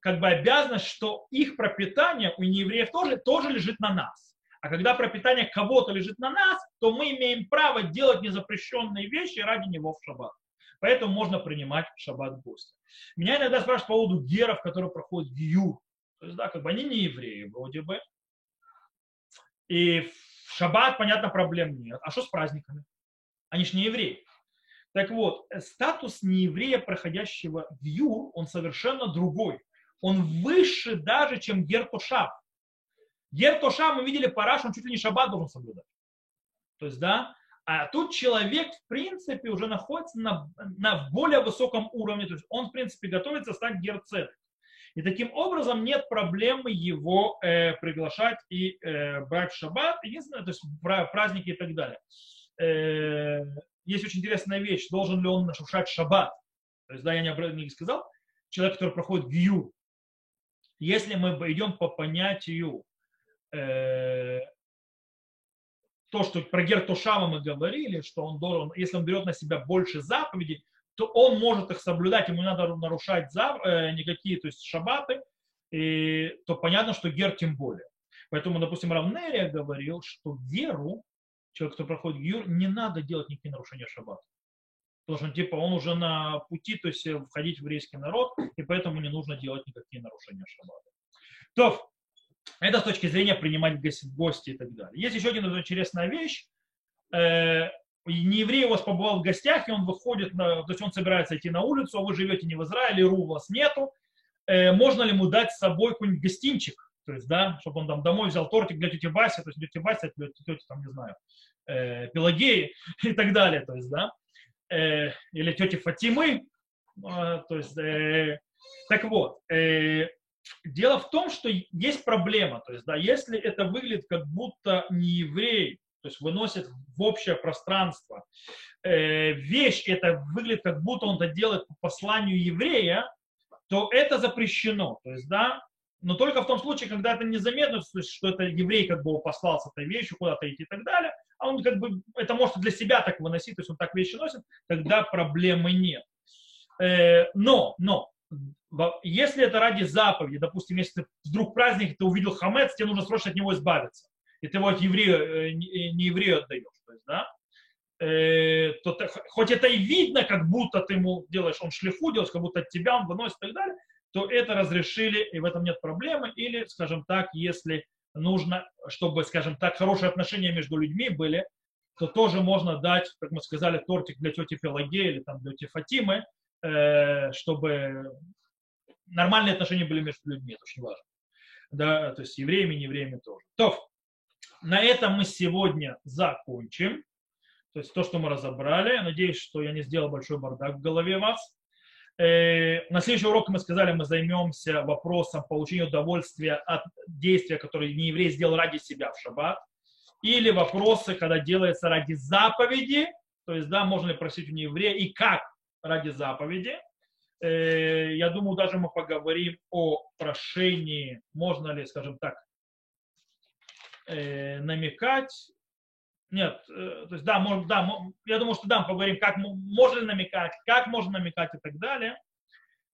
как бы обязанность, что их пропитание у неевреев тоже, тоже лежит на нас. А когда пропитание кого-то лежит на нас, то мы имеем право делать незапрещенные вещи ради него в шаббат. Поэтому можно принимать шаббат гостя. Меня иногда спрашивают по поводу геров, которые проходят гиюр. То есть, да, как бы они не евреи вроде бы. И в шаббат, понятно, проблем нет. А что с праздниками? Они же не евреи. Так вот, статус нееврея, проходящего в Юр, он совершенно другой он выше даже, чем Гертошав. Гертошав, мы видели, Параш, он чуть ли не шаббат должен соблюдать. То есть, да, а тут человек, в принципе, уже находится на, на более высоком уровне. То есть он, в принципе, готовится стать герцет. И таким образом нет проблемы его э, приглашать и э, брать в шаббат. Единственное, то есть праздники и так далее. Э, есть очень интересная вещь. Должен ли он нарушать шаббат? То есть, да, я не, не сказал. Человек, который проходит гью, если мы идем по понятию э, то, что про Гертушава мы говорили, что он должен, если он берет на себя больше заповедей, то он может их соблюдать, ему не надо нарушать зав, э, никакие, то есть шабаты, и, то понятно, что гер тем более. Поэтому, допустим, Равнерия говорил, что геру, человек, кто проходит гюр, не надо делать никакие нарушения шаббата. Потому что типа он уже на пути, то есть э, входить в еврейский народ, и поэтому не нужно делать никакие нарушения шаббата. То, это с точки зрения принимать в гости и так далее. Есть еще один интересная вещь. Э, не еврей у вас побывал в гостях, и он выходит, на, то есть он собирается идти на улицу, а вы живете не в Израиле, РУ у вас нету, э, можно ли ему дать с собой какой-нибудь гостинчик, то есть, да, чтобы он там домой взял тортик для тети Васи, то есть для тети Васи, для тети, там, не знаю, э, Пелагеи и так далее, то есть, да, или тети Фатимы, то есть, э, так вот, э, дело в том, что есть проблема, то есть, да, если это выглядит как будто не еврей, то есть выносит в общее пространство э, вещь, это выглядит как будто он это делает по посланию еврея, то это запрещено. То есть, да, но только в том случае, когда это незаметно, что это еврей как бы послал с этой вещью куда-то идти и так далее, а он как бы это может для себя так выносить, то есть он так вещи носит, тогда проблемы нет. Э, но, но, если это ради заповеди, допустим, если ты вдруг праздник, ты увидел хамец, тебе нужно срочно от него избавиться, и ты его от еврея, э, не еврею отдаешь, то есть, да, э, то ты, хоть это и видно, как будто ты ему делаешь, он шлифу делаешь, как будто от тебя он выносит и так далее, то это разрешили, и в этом нет проблемы. Или, скажем так, если нужно, чтобы, скажем так, хорошие отношения между людьми были, то тоже можно дать, как мы сказали, тортик для тети Пелагеи или там для тети Фатимы, э, чтобы нормальные отношения были между людьми, это очень важно. Да, то есть евреями, не евреями тоже. То, на этом мы сегодня закончим. То есть то, что мы разобрали. Надеюсь, что я не сделал большой бардак в голове вас. Э, на следующий урок мы сказали, мы займемся вопросом получения удовольствия от действия, которое не еврей сделал ради себя в шаббат. Или вопросы, когда делается ради заповеди, то есть, да, можно ли просить у нееврея и как ради заповеди. Э, я думаю, даже мы поговорим о прошении, можно ли, скажем так, э, намекать нет, э, то есть да, может, да, я думаю, что да, мы поговорим, как можно намекать, как можно намекать и так далее.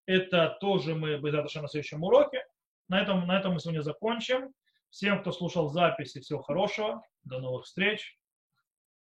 Это тоже мы бы завтра на следующем уроке. На этом, на этом мы сегодня закончим. Всем, кто слушал записи, всего хорошего. До новых встреч.